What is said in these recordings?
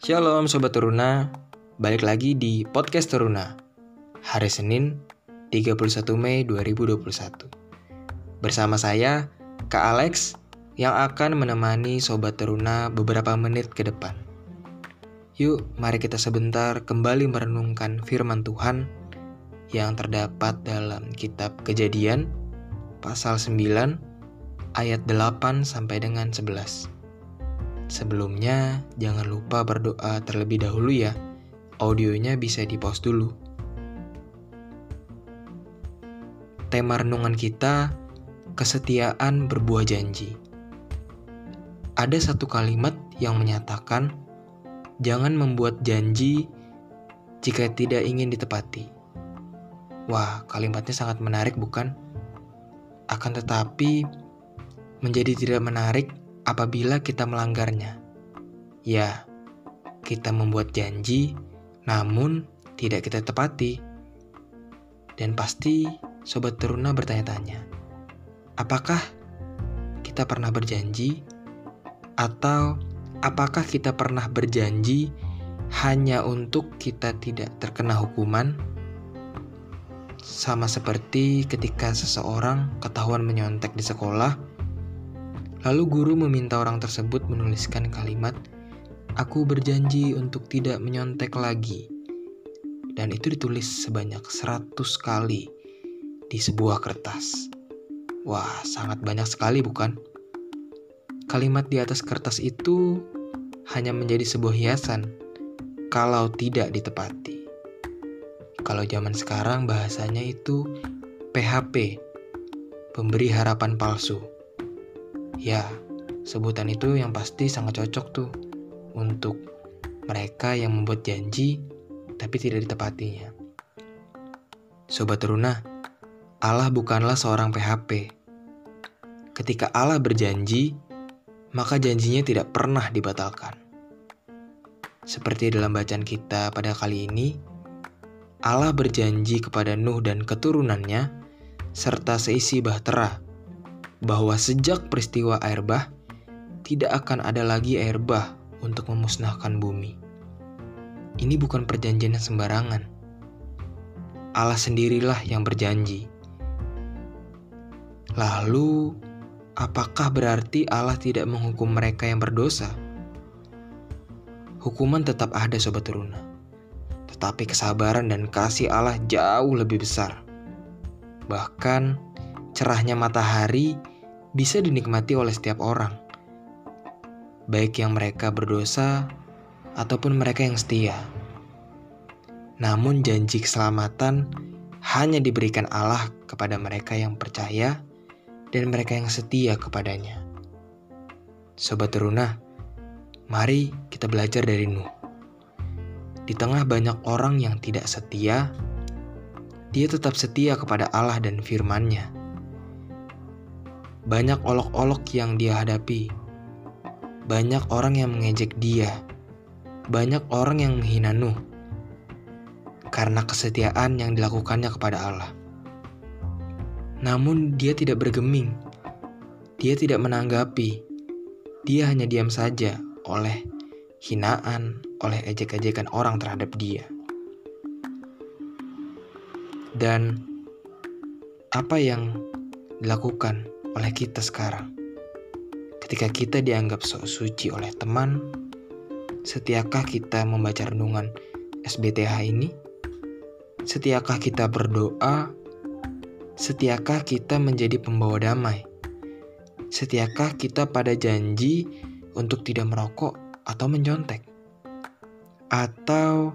Shalom Sobat Teruna, balik lagi di Podcast Teruna Hari Senin 31 Mei 2021 Bersama saya, Kak Alex yang akan menemani Sobat Teruna beberapa menit ke depan. Yuk mari kita sebentar kembali merenungkan firman Tuhan yang terdapat dalam kitab kejadian pasal 9 ayat 8 sampai dengan 11 Sebelumnya, jangan lupa berdoa terlebih dahulu ya. Audionya bisa di pause dulu. Tema renungan kita, kesetiaan berbuah janji. Ada satu kalimat yang menyatakan, jangan membuat janji jika tidak ingin ditepati. Wah, kalimatnya sangat menarik bukan? Akan tetapi, menjadi tidak menarik apabila kita melanggarnya. Ya, kita membuat janji, namun tidak kita tepati. Dan pasti sobat teruna bertanya-tanya, apakah kita pernah berjanji atau apakah kita pernah berjanji hanya untuk kita tidak terkena hukuman? Sama seperti ketika seseorang ketahuan menyontek di sekolah, Lalu guru meminta orang tersebut menuliskan kalimat, Aku berjanji untuk tidak menyontek lagi. Dan itu ditulis sebanyak 100 kali di sebuah kertas. Wah, sangat banyak sekali bukan? Kalimat di atas kertas itu hanya menjadi sebuah hiasan kalau tidak ditepati. Kalau zaman sekarang bahasanya itu PHP, pemberi harapan palsu. Ya, sebutan itu yang pasti sangat cocok tuh untuk mereka yang membuat janji tapi tidak ditepatinya. Sobat Teruna, Allah bukanlah seorang PHP. Ketika Allah berjanji, maka janjinya tidak pernah dibatalkan. Seperti dalam bacaan kita pada kali ini, Allah berjanji kepada Nuh dan keturunannya serta seisi bahtera bahwa sejak peristiwa air bah, tidak akan ada lagi air bah untuk memusnahkan bumi. Ini bukan perjanjian yang sembarangan. Allah sendirilah yang berjanji. Lalu, apakah berarti Allah tidak menghukum mereka yang berdosa? Hukuman tetap ada sobat teruna. Tetapi kesabaran dan kasih Allah jauh lebih besar. Bahkan cerahnya matahari bisa dinikmati oleh setiap orang, baik yang mereka berdosa ataupun mereka yang setia. Namun, janji keselamatan hanya diberikan Allah kepada mereka yang percaya dan mereka yang setia kepadanya. Sobat Teruna, mari kita belajar dari Nuh. Di tengah banyak orang yang tidak setia, dia tetap setia kepada Allah dan firman-Nya banyak olok-olok yang dia hadapi. Banyak orang yang mengejek dia. Banyak orang yang menghina Nuh. Karena kesetiaan yang dilakukannya kepada Allah. Namun dia tidak bergeming. Dia tidak menanggapi. Dia hanya diam saja oleh hinaan, oleh ejek-ejekan orang terhadap dia. Dan apa yang dilakukan oleh kita sekarang. Ketika kita dianggap sok suci oleh teman, setiakah kita membaca renungan SBTH ini? Setiakah kita berdoa? Setiakah kita menjadi pembawa damai? Setiakah kita pada janji untuk tidak merokok atau mencontek? Atau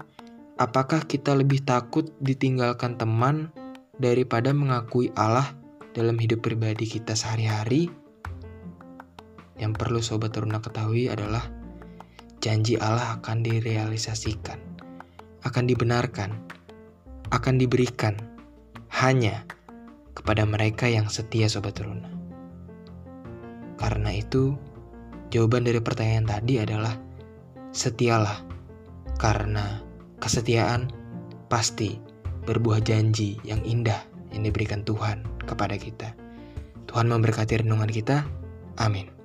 apakah kita lebih takut ditinggalkan teman daripada mengakui Allah dalam hidup pribadi kita sehari-hari, yang perlu sobat teruna ketahui adalah janji Allah akan direalisasikan, akan dibenarkan, akan diberikan hanya kepada mereka yang setia sobat teruna. Karena itu, jawaban dari pertanyaan tadi adalah setialah karena kesetiaan pasti berbuah janji yang indah yang diberikan Tuhan kepada kita. Tuhan memberkati renungan kita. Amin.